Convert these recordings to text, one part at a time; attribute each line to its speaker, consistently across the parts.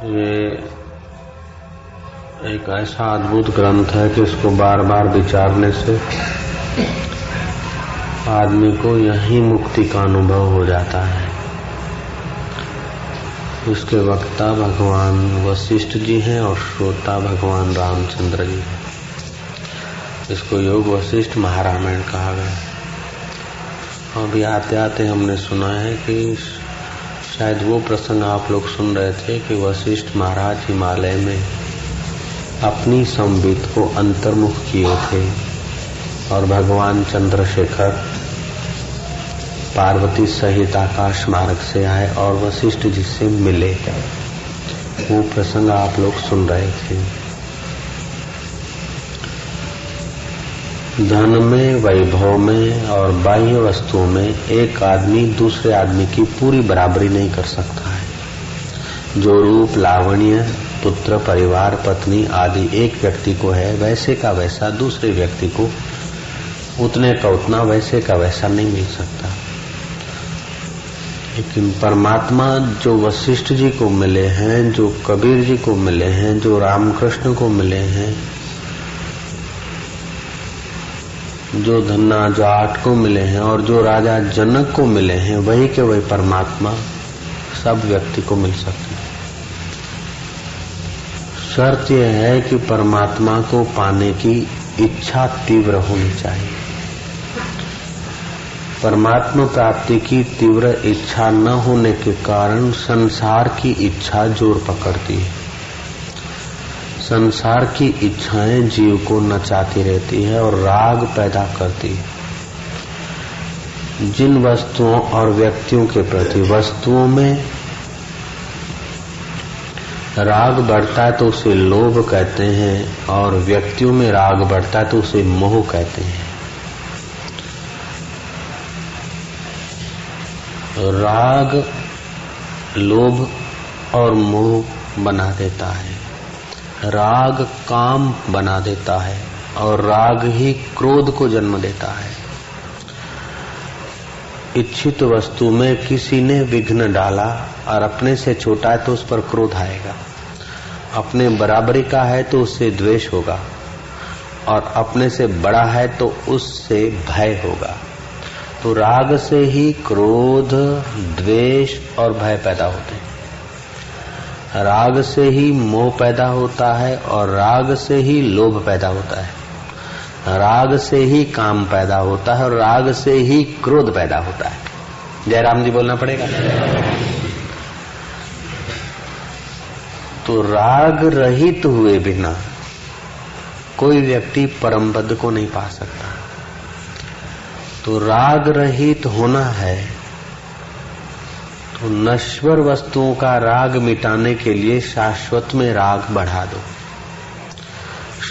Speaker 1: ये एक ऐसा अद्भुत ग्रंथ है कि इसको बार बार विचारने से आदमी को यही मुक्ति का अनुभव हो जाता है। इसके वक्ता भगवान वशिष्ठ जी हैं और श्रोता भगवान रामचंद्र जी हैं। इसको योग वशिष्ठ महारामायण कहा गया अभी आते आते हमने सुना है कि शायद वो प्रसंग आप लोग सुन रहे थे कि वशिष्ठ महाराज हिमालय में अपनी संबित को अंतर्मुख किए थे और भगवान चंद्रशेखर पार्वती सहित आकाश मार्ग से आए और वशिष्ठ जी से मिले। वो प्रसंग आप लोग सुन रहे थे। धन में, वैभव में और बाह्य वस्तुओं में एक आदमी दूसरे आदमी की पूरी बराबरी नहीं कर सकता है। जो रूप, लावण्य, पुत्र, परिवार, पत्नी आदि एक व्यक्ति को है, वैसे का वैसा दूसरे व्यक्ति को उतने का उतना, वैसे का वैसा नहीं मिल सकता। लेकिन परमात्मा जो वशिष्ठ जी को मिले हैं, जो कबीर जी को मिले हैं, जो रामकृष्ण को मिले हैं जो धन्ना, जो आठ को मिले हैं और जो राजा जनक को मिले हैं, वही के वही परमात्मा सब व्यक्ति को मिल सकते हैं। शर्त यह है कि परमात्मा को पाने की इच्छा तीव्र होनी चाहिए। परमात्मा प्राप्ति की तीव्र इच्छा न होने के कारण संसार की इच्छा ज़ोर पकड़ती है। संसार की इच्छाएँ जीव को नचाती रहती है और राग पैदा करती है। जिन वस्तुओं और व्यक्तियों के प्रति, वस्तुओं में राग बढ़ता है तो उसे लोभ कहते हैं और व्यक्तियों में राग बढ़ता है तो उसे मोह कहते हैं। राग लोभ और मोह बना देता है। राग काम बना देता है और राग ही क्रोध को जन्म देता है। इच्छित वस्तु में किसी ने विघ्न डाला और अपने से छोटा है तो उस पर क्रोध आएगा। अपने बराबरी का है तो उससे द्वेष होगा और अपने से बड़ा है तो उससे भय होगा। तो राग से ही क्रोध, द्वेष और भय पैदा होते हैं। राग से ही मोह पैदा होता है और राग से ही लोभ पैदा होता है। राग से ही काम पैदा होता है और राग से ही क्रोध पैदा होता है। जयराम जी बोलना पड़ेगा? तो राग रहित हुए बिना कोई व्यक्ति परम पद को नहीं पा सकता। तो राग रहित होना है तो नश्वर वस्तुओं का राग मिटाने के लिए शाश्वत में राग बढ़ा दो।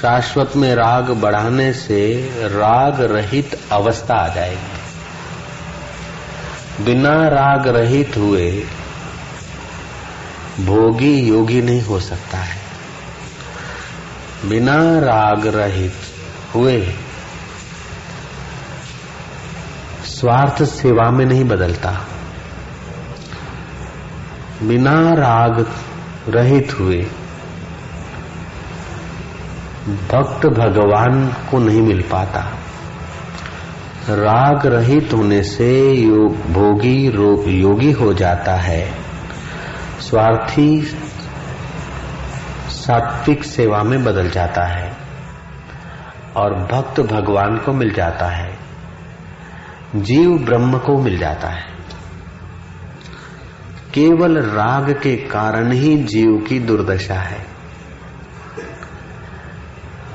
Speaker 1: शाश्वत में राग बढ़ाने से राग रहित अवस्था आ जाएगी। बिना राग रहित हुए भोगी योगी नहीं हो सकता है। बिना राग रहित हुए स्वार्थ सेवा में नहीं बदलता। बिना राग रहित हुए। भक्त भगवान को नहीं मिल पाता। राग रहित होने से योग भोगी योगी हो जाता है। स्वार्थी सात्विक सेवा में बदल जाता है और भक्त भगवान को मिल जाता है। जीव ब्रह्म को मिल जाता है। केवल राग के कारण ही जीव की दुर्दशा है।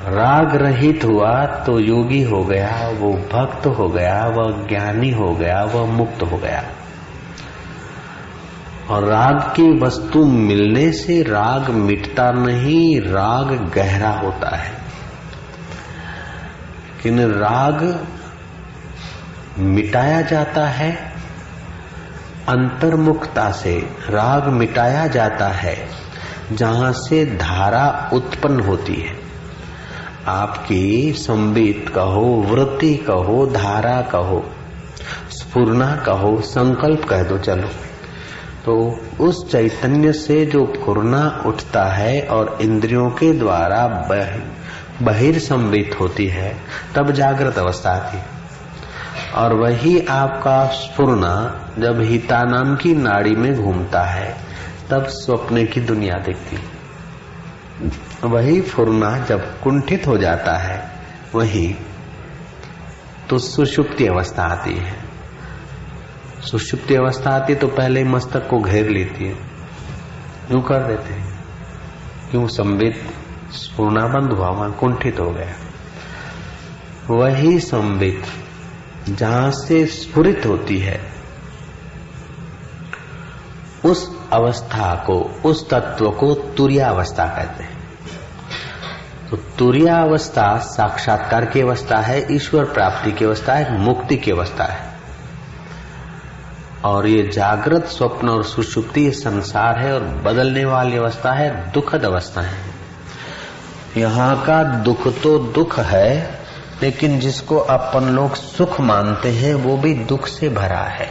Speaker 1: राग रहित हुआ तो योगी हो गया, वो भक्त हो गया, वह ज्ञानी हो गया, वह मुक्त हो गया। और राग की वस्तु मिलने से राग मिटता नहीं, राग गहरा होता है। लेकिन राग मिटाया जाता है अंतर्मुखता से राग मिटाया जाता है, जहाँ से धारा उत्पन्न होती है। आपकी संबित कहो, वृत्ति कहो, धारा कहो स्फूर्णा कहो, संकल्प कह दो, चलो। तो उस चैतन्य से जो फुरना उठता है और इंद्रियों के द्वारा बहिर्संबित होती है, तब जागृत अवस्था आती है। और वही आपका स्फुरना जब हिता नाम की नाड़ी में घूमता है, तब स्वप्न की दुनिया दिखती। वही फुरना जब कुंठित हो जाता है, वही तो सुषुप्ति अवस्था आती है। सुषुप्ति अवस्था आती है तो पहले मस्तक को घेर लेती है। यूँ कर देते हैं? क्यों संबित स्पूर्णा बंद हुआ वहाँ कुंठित हो गया? वही संबित जहाँ से स्फुरित होती है, उस अवस्था को, उस तत्व को तुरियावस्था कहते हैं। तो तुरियावस्था साक्षात्कार की अवस्था है, ईश्वर प्राप्ति की अवस्था है, मुक्ति की अवस्था है। और ये जागृत स्वप्न और सुषुप्ति संसार है और बदलने वाली अवस्था है, दुखद अवस्था है। यहाँ का दुख तो दुख है लेकिन जिसको अपन लोग सुख मानते हैं, वो भी दुख से भरा है।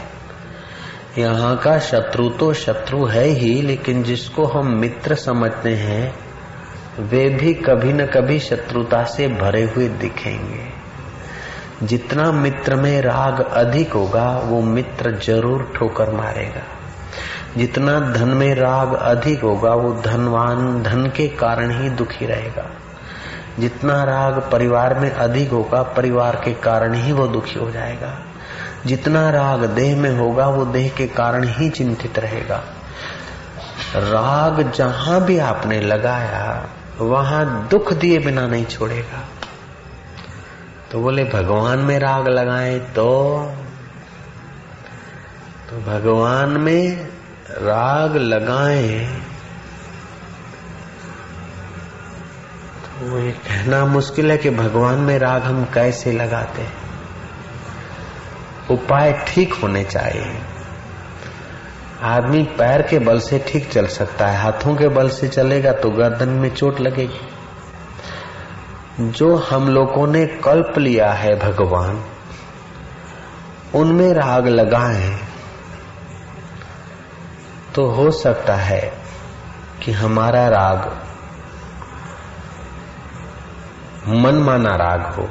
Speaker 1: यहाँ का शत्रु तो शत्रु है ही, लेकिन जिसको हम मित्र समझते हैं, वे भी कभी न कभी शत्रुता से भरे हुए दिखेंगे। जितना मित्र में राग अधिक होगा, वो मित्र ज़रूर ठोकर मारेगा। जितना धन में राग अधिक होगा, वो धनवान, धन के कारण ही दुखी रहेगा। जितना राग परिवार में अधिक होगा, परिवार के कारण ही वो दुखी हो जाएगा। जितना राग देह में होगा, वो देह के कारण ही चिंतित रहेगा। राग जहाँ भी आपने लगाया, वहाँ दुख दिए बिना नहीं छोड़ेगा। तो बोले, भगवान में राग लगाए तो? तो भगवान में राग लगाए ये कहना मुश्किल है कि भगवान में राग हम कैसे लगाते हैं। उपाय ठीक होने चाहिए। आदमी पैर के बल से ठीक चल सकता है, हाथों के बल से चलेगा तो गर्दन में चोट लगेगी। जो हम लोगों ने कल्प लिया है भगवान, उनमें राग लगाए तो हो सकता है कि हमारा राग मन माना राग हो।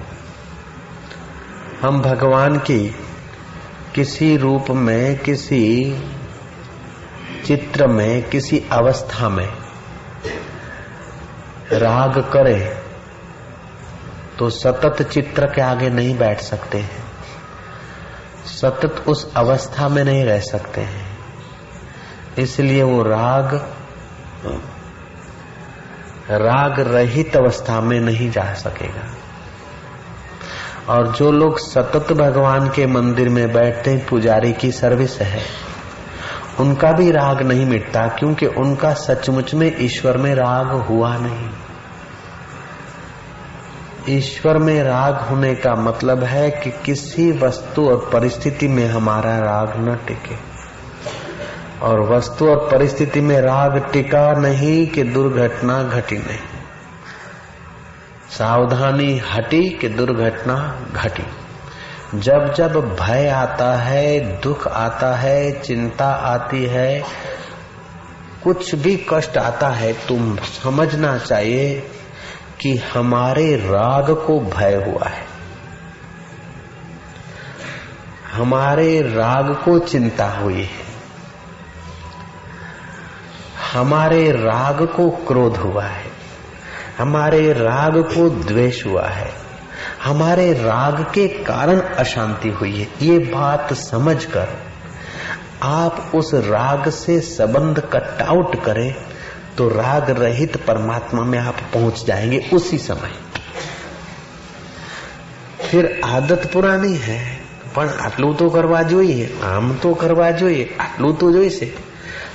Speaker 1: हम भगवान की किसी रूप में, किसी चित्र में, किसी अवस्था में राग करे तो सतत चित्र के आगे नहीं बैठ सकते हैं। सतत उस अवस्था में नहीं रह सकते हैं। इसलिए वो राग राग रहित अवस्था में नहीं जा सकेगा। और जो लोग सतत भगवान के मंदिर में बैठते पुजारी की सर्विस है, उनका भी राग नहीं मिटता, क्योंकि उनका सचमुच में ईश्वर में राग हुआ नहीं। ईश्वर में राग होने का मतलब है कि किसी वस्तु और परिस्थिति में हमारा राग न टिके। और वस्तु और परिस्थिति में राग टिका नहीं कि दुर्घटना घटी नहीं। सावधानी हटी कि दुर्घटना घटी। जब जब भय आता है, दुख आता है, चिंता आती है, कुछ भी कष्ट आता है, तुम समझना चाहिए कि हमारे राग को भय हुआ है। हमारे राग को चिंता हुई है। हमारे राग को क्रोध हुआ है हमारे राग को द्वेष हुआ है हमारे राग के कारण अशांति हुई है ये बात समझकर आप उस राग से संबंध कट आउट करें तो राग रहित परमात्मा में आप पहुंच जाएंगे उसी समय फिर आदत पुरानी है પણ આટલું तो करवा જોઈએ આમ तो करवा જોઈએ આટલું तो જોઈશે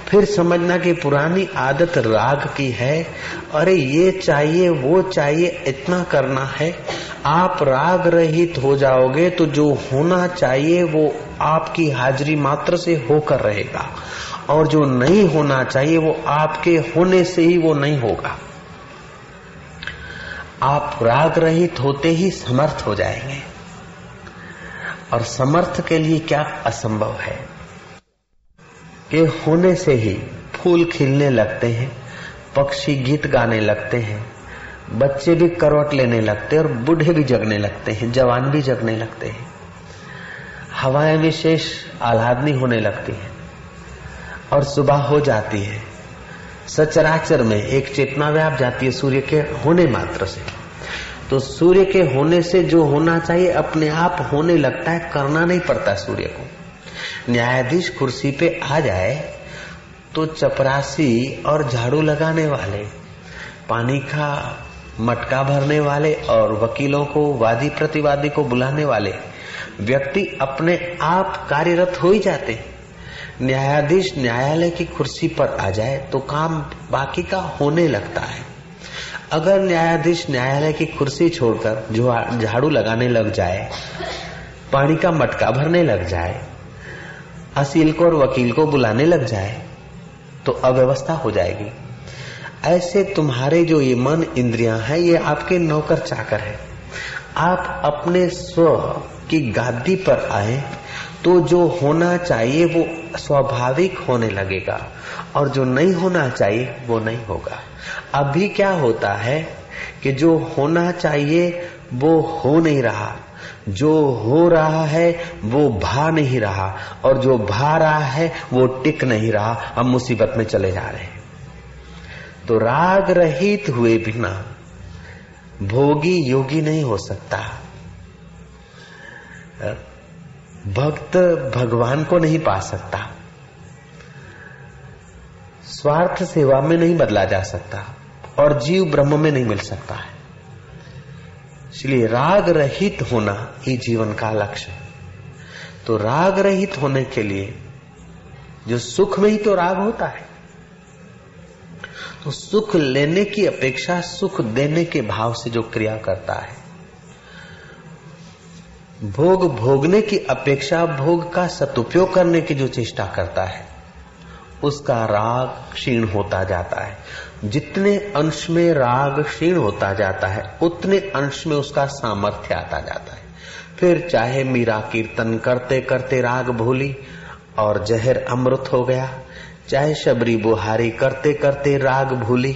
Speaker 1: फिर समझना कि पुरानी आदत राग की है। अरे, ये चाहिए, वो चाहिए, इतना करना है। आप राग रहित हो जाओगे तो जो होना चाहिए, वो आपकी हाजिरी मात्र से होकर रहेगा। और जो नहीं होना चाहिए, वो आपके होने से ही वो नहीं होगा। आप राग रहित होते ही समर्थ हो जाएँगे। और समर्थ के लिए क्या असंभव है? कि होने से ही फूल खिलने लगते हैं, पक्षी गीत गाने लगते हैं, बच्चे भी करवट लेने लगते हैं और बूढ़े भी जगने लगते हैं, जवान भी जगने लगते हैं। हवाएँ विशेष आह्लादनी होने लगती हैं और सुबह हो जाती है। सचराचर में एक चेतना व्याप जाती है सूर्य के होने मात्र से। तो सूर्य के होने से जो होना चाहिए, अपने आप होने लगता है, करना नहीं पड़ता सूर्य को। न्यायाधीश कुर्सी पे आ जाए तो चपरासी और झाड़ू लगाने वाले, पानी का मटका भरने वाले और वकीलों को, वादी प्रतिवादी को बुलाने वाले व्यक्ति अपने आप कार्यरत हो ही जाते। न्यायाधीश न्यायालय की कुर्सी पर आ जाए तो काम बाकी का होने लगता है। अगर न्यायाधीश न्यायालय की कुर्सी छोड़कर झाड़ू लगाने लग जाए, पानी का मटका भरने लग जाए असील को और वकील को बुलाने लग जाए तो अव्यवस्था हो जाएगी। ऐसे तुम्हारे जो ये मन इंद्रियाँ हैं, ये आपके नौकर चाकर है। आप अपने स्व की गादी पर आए तो जो होना चाहिए वो स्वाभाविक होने लगेगा, और जो नहीं होना चाहिए वो नहीं होगा। अभी क्या होता है कि जो होना चाहिए वो हो नहीं रहा। जो हो रहा है, वो भा नहीं रहा, और जो भा रहा है, वो टिक नहीं रहा। हम मुसीबत में चले जा रहे हैं। तो राग रहित हुए बिना भोगी योगी नहीं हो सकता। भक्त भगवान को नहीं पा सकता। स्वार्थ सेवा में नहीं बदला जा सकता, और जीव ब्रह्म में नहीं मिल सकता है। इसलिए राग रहित होना ही जीवन का लक्ष्य है। तो राग रहित होने के लिए जो सुख में ही तो राग होता है तो सुख लेने की अपेक्षा सुख देने के भाव से जो क्रिया करता है, भोग भोगने की अपेक्षा भोग का सदुपयोग करने की जो चेष्टा करता है, उसका राग क्षीण होता जाता है। जितने अंश में राग क्षीण होता जाता है, उतने अंश में उसका सामर्थ्य आता जाता है। फिर चाहे मीरा कीर्तन करते करते राग भूली और जहर अमृत हो गया, चाहे शबरी बुहारी करते करते राग भूली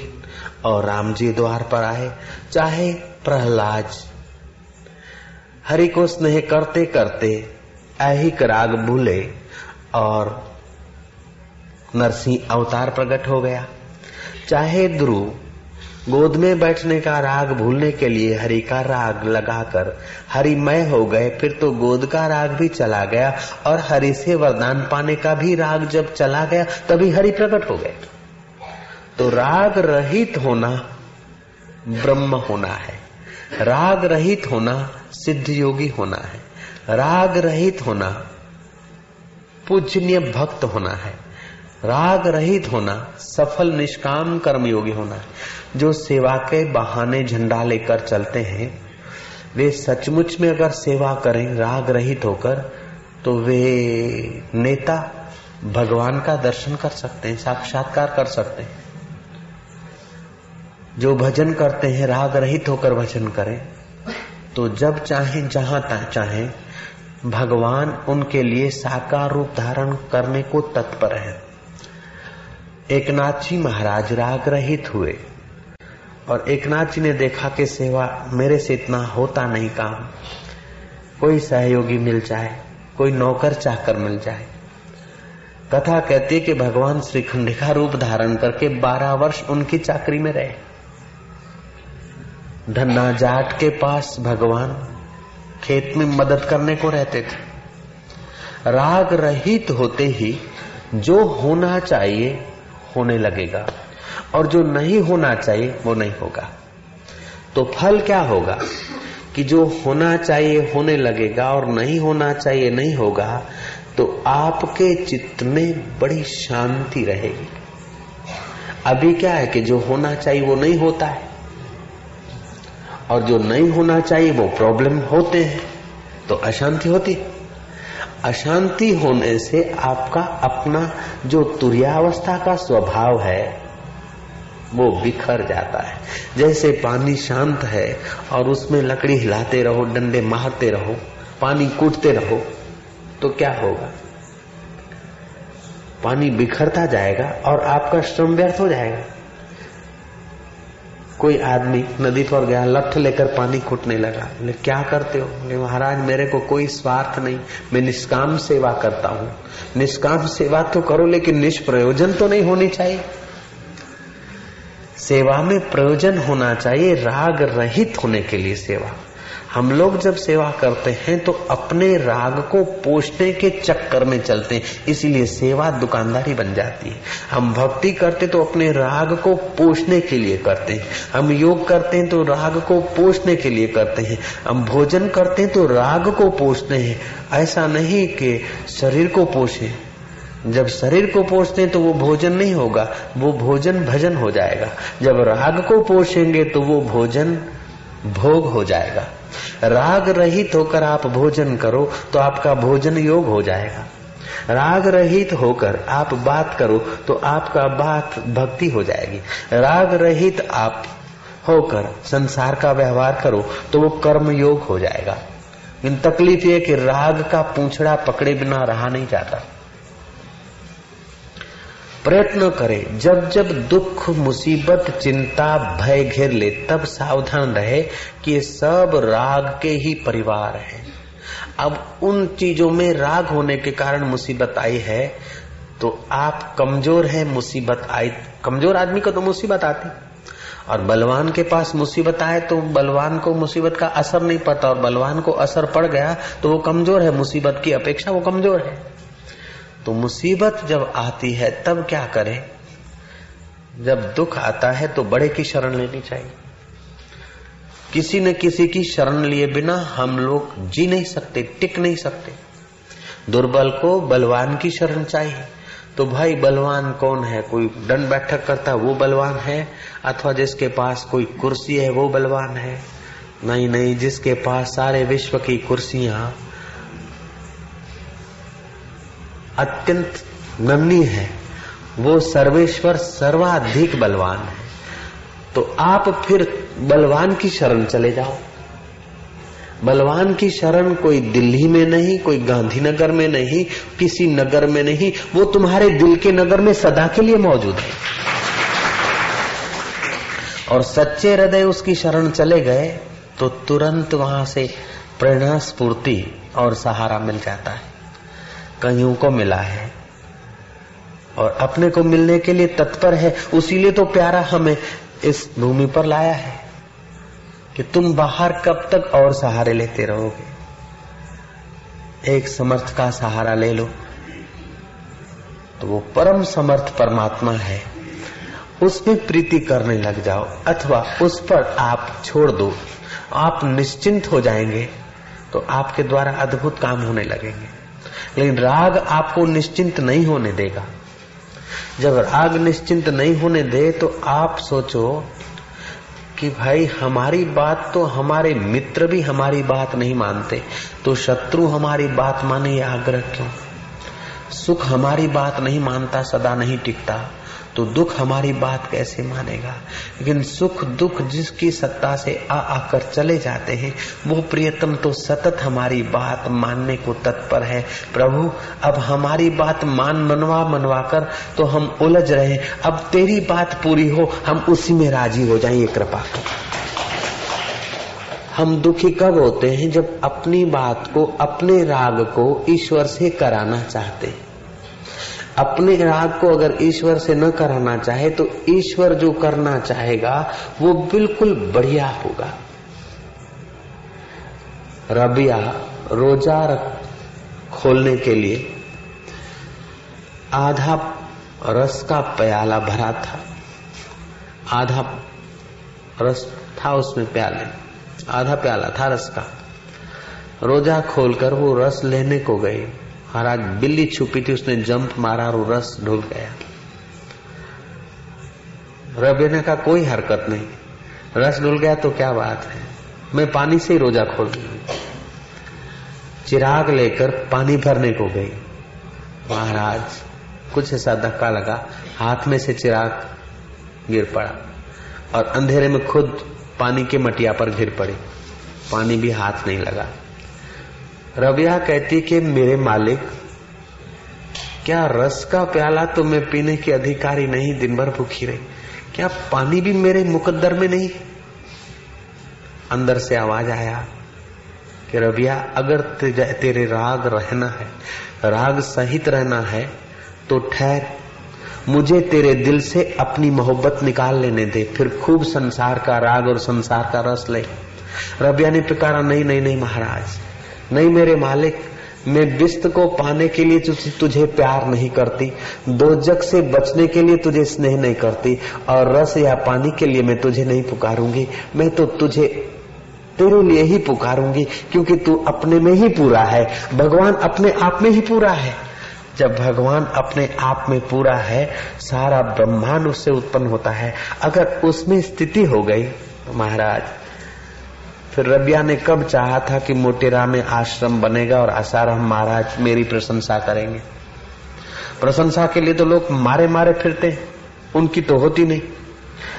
Speaker 1: और राम जी द्वार पर आए, चाहे प्रहलाद हरि को स्नेह करते करते ऐहिक राग भूले और नरसिंह अवतार प्रकट हो गया। चाहे ध्रुव गोद में बैठने का राग भूलने के लिए हरि का राग लगाकर हरिमय हो गए, फिर तो गोद का राग भी चला गया और हरि से वरदान पाने का भी राग जब चला गया, तभी हरि प्रकट हो गए। तो राग रहित होना ब्रह्म होना है। राग रहित होना सिद्ध योगी होना है। राग रहित होना पूजनीय भक्त होना है। राग रहित होना, सफल निष्काम कर्म योगी होना है जो सेवा के बहाने झंडा लेकर चलते हैं, वे सचमुच में अगर सेवा करें, राग रहित होकर तो वे नेता भगवान का दर्शन कर सकते हैं, साक्षात्कार कर सकते हैं। जो भजन करते हैं, राग रहित होकर भजन करें तो जब चाहे, जहाँ चाहे, भगवान उनके लिए साकार रूप धारण करने को तत्पर है। एक जी महाराज राग रहित हुए और एक जी ने देखा कि सेवा मेरे से इतना होता नहीं काम। कोई सहयोगी मिल जाए, कोई नौकर चाकर मिल जाए। कथा कहती है कि भगवान श्री खंडिका रूप धारण करके बारह वर्ष उनकी चाकरी में रहे। धन्ना जाट के पास भगवान खेत में मदद करने को रहते थे। राग रहित होते ही जो होना चाहिए होने लगेगा और जो नहीं होना चाहिए, वो नहीं होगा। तो फल क्या होगा? कि जो होना चाहिए, होने लगेगा और नहीं होना चाहिए, नहीं होगा तो आपके चित्त में बड़ी शांति रहेगी। अभी क्या है कि जो होना चाहिए, वो नहीं होता है। और जो नहीं होना चाहिए, वो प्रॉब्लम होते हैं। तो अशांति होती अशांति होने से आपका अपना जो तुरियावस्था का स्वभाव है, वो बिखर जाता है। जैसे पानी शांत है और उसमें लकड़ी हिलाते रहो, डंडे मारते रहो, पानी कूटते रहो तो क्या होगा? पानी बिखरता जाएगा और आपका श्रम व्यर्थ हो जाएगा। कोई आदमी नदी पर गया, लठ लेकर पानी खूटने लगा। बोले, क्या करते हो? बोले, महाराज, मेरे को कोई स्वार्थ नहीं। मैं निष्काम सेवा करता हूँ। निष्काम सेवा तो करो, लेकिन निष्प्रयोजन तो नहीं होनी चाहिए। सेवा में प्रयोजन होना चाहिए, राग रहित होने के लिए सेवा। हम लोग जब सेवा करते हैं तो अपने राग को पोषने के चक्कर में चलते हैं। इसीलिए सेवा दुकानदारी बन जाती है। हम भक्ति करते तो अपने राग को पोषने के लिए करते हैं। हम योग करते हैं तो राग को पोषने के लिए करते हैं। हम भोजन करते हैं तो राग को पोषते हैं। ऐसा नहीं कि शरीर को पोषे। जब शरीर को पोषते तो वो भोजन नहीं होगा, वो भोजन भजन हो जाएगा। जब राग को पोषेंगे तो वो भोजन भोग हो जाएगा। राग रहित होकर आप भोजन करो तो आपका भोजन योग हो जाएगा। राग रहित होकर आप बात करो तो आपका बात भक्ति हो जाएगी। राग रहित आप होकर संसार का व्यवहार करो तो वो कर्म योग हो जाएगा। इन तकलीफ़ ये कि राग का पूछड़ा पकड़े बिना रहा नहीं जाता। प्रयत्न करे, जब जब दुख, मुसीबत, चिंता, भय घेर ले, तब सावधान रहे कि ये सब राग के ही परिवार है। अब उन चीज़ों में राग होने के कारण मुसीबत आई है तो आप कमज़ोर है, मुसीबत आई, कमज़ोर आदमी को तो मुसीबत आती। और बलवान के पास मुसीबत आए तो बलवान को मुसीबत का असर नहीं पड़ता, और बलवान को असर पड़ गया तो वो कमज़ोर है, मुसीबत की अपेक्षा वो कमज़ोर है। तो मुसीबत जब आती है, तब क्या करें? जब दुख आता है तो बड़े की शरण लेनी चाहिए। किसी न किसी की शरण लिए बिना हम लोग जी नहीं सकते, टिक नहीं सकते। दुर्बल को बलवान की शरण चाहिए। तो भाई, बलवान कौन है? कोई दंड बैठक करता, वो बलवान है? अथवा जिसके पास कोई कुर्सी है, वो बलवान है? नहीं नहीं, जिसके पास सारे विश्व की कुर्सियाँ अत्यंत नन्ही है। वो सर्वेश्वर सर्वाधिक बलवान है। तो आप फिर बलवान की शरण चले जाओ। बलवान की शरण कोई दिल्ली में नहीं, कोई गांधीनगर में नहीं, किसी नगर में नहीं, वो तुम्हारे दिल के नगर में सदा के लिए मौजूद है। और सच्चे हृदय उसकी शरण चले गए तो तुरंत वहाँ से प्रेरणा स्फूर्ति और सहारा मिल जाता है। कईयों को मिला है। और अपने को मिलने के लिए तत्पर है, उसीलिए तो प्यारा हमें इस भूमि पर लाया है कि तुम बाहर कब तक और सहारे लेते रहोगे। एक समर्थ का सहारा ले लो तो वो परम समर्थ परमात्मा है। उसमें प्रीति करने लग जाओ, अथवा उस पर आप छोड़ दो। आप निश्चिंत हो जाएँगे तो आपके द्वारा अद्भुत काम होने लगेंगे। लेकिन राग आपको निश्चिंत नहीं होने देगा। जब राग निश्चिंत नहीं होने दे तो आप सोचो कि भाई, हमारी बात तो हमारे मित्र भी हमारी बात नहीं मानते। तो शत्रु हमारी बात माने आग्रह क्यों? सुख हमारी बात नहीं मानता, सदा नहीं टिकता। तो दुख हमारी बात कैसे मानेगा? लेकिन सुख, दुख जिसकी सत्ता से आ आकर चले जाते हैं, वो प्रियतम तो सतत हमारी बात मानने को तत्पर है। प्रभु, अब हमारी बात मान मनवा मनवा कर तो हम उलझ रहे अब तेरी बात पूरी हो, हम उसी में राज़ी हो जाए कृपा कर। हम दुखी कब होते हैं जब अपनी बात को, अपने राग को ईश्वर से कराना चाहते हैं। अपने राग को अगर ईश्वर से न कराना चाहे तो ईश्वर जो करना चाहेगा, वो बिल्कुल बढ़िया होगा। रबिया रोजा खोलने के लिए आधा रस का प्याला भरा था। आधा रस था उसमें प्याले। आधा प्याला था रस का। रोजा खोलकर वो रस लेने को गई। महाराज बिल्ली छुपी थी, उसने जंप मारा और रस ढुल गया। रबे ने कहा कोई हरकत नहीं। रस ढुल गया तो क्या बात है? मैं पानी से ही रोजा खोल गई चिराग लेकर पानी भरने को गई। महाराज, कुछ ऐसा धक्का लगा, हाथ में से चिराग गिर पड़ा और अंधेरे में खुद पानी के मटिया पर गिर पड़ी। पानी भी हाथ नहीं लगा। रबिया कहती कि मेरे मालिक, क्या रस का प्याला तो मैं पीने की अधिकारी नहीं? दिन भर भूखी रही। क्या पानी भी मेरे मुकद्दर में नहीं? अंदर से आवाज़ आया कि रबिया अगर तेरे राग रहना है, राग सहित रहना है तो ठहर। मुझे तेरे दिल से अपनी मोहब्बत निकाल लेने दे, फिर खूब संसार का राग और संसार का रस ले। रबिया ने पुकारा, नहीं नहीं नहीं महाराज नहीं मेरे मालिक, मैं बिस्त को पाने के लिए तुझे प्यार नहीं करती दो जग से बचने के लिए तुझे स्नेह नहीं करती, और रस या पानी के लिए मैं तुझे नहीं पुकारूँगी, मैं तो तुझे तेरे लिए ही पुकारूँगी, क्योंकि तू अपने में ही पूरा है, भगवान अपने आप में ही पूरा है। जब भगवान अपने आप में पूरा है, सारा ब्रह्मांड उससे उत्पन्न होता है। अगर उसमें स्थिति हो गई तो महाराज फिर रबिया ने कब चाहा था कि मोटेरा में आश्रम बनेगा और आसाराम महाराज मेरी प्रशंसा करेंगे? प्रशंसा के लिए तो लोग मारे मारे फिरते उनकी तो होती नहीं।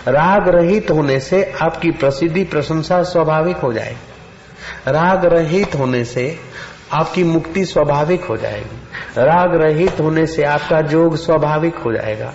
Speaker 1: राग रहित होने से आपकी प्रसिद्धि, प्रशंसा स्वाभाविक हो जाएगी। राग रहित होने से आपकी मुक्ति स्वाभाविक हो जाएगी। राग रहित होने से आपका जोग स्वाभाविक हो जाएगा।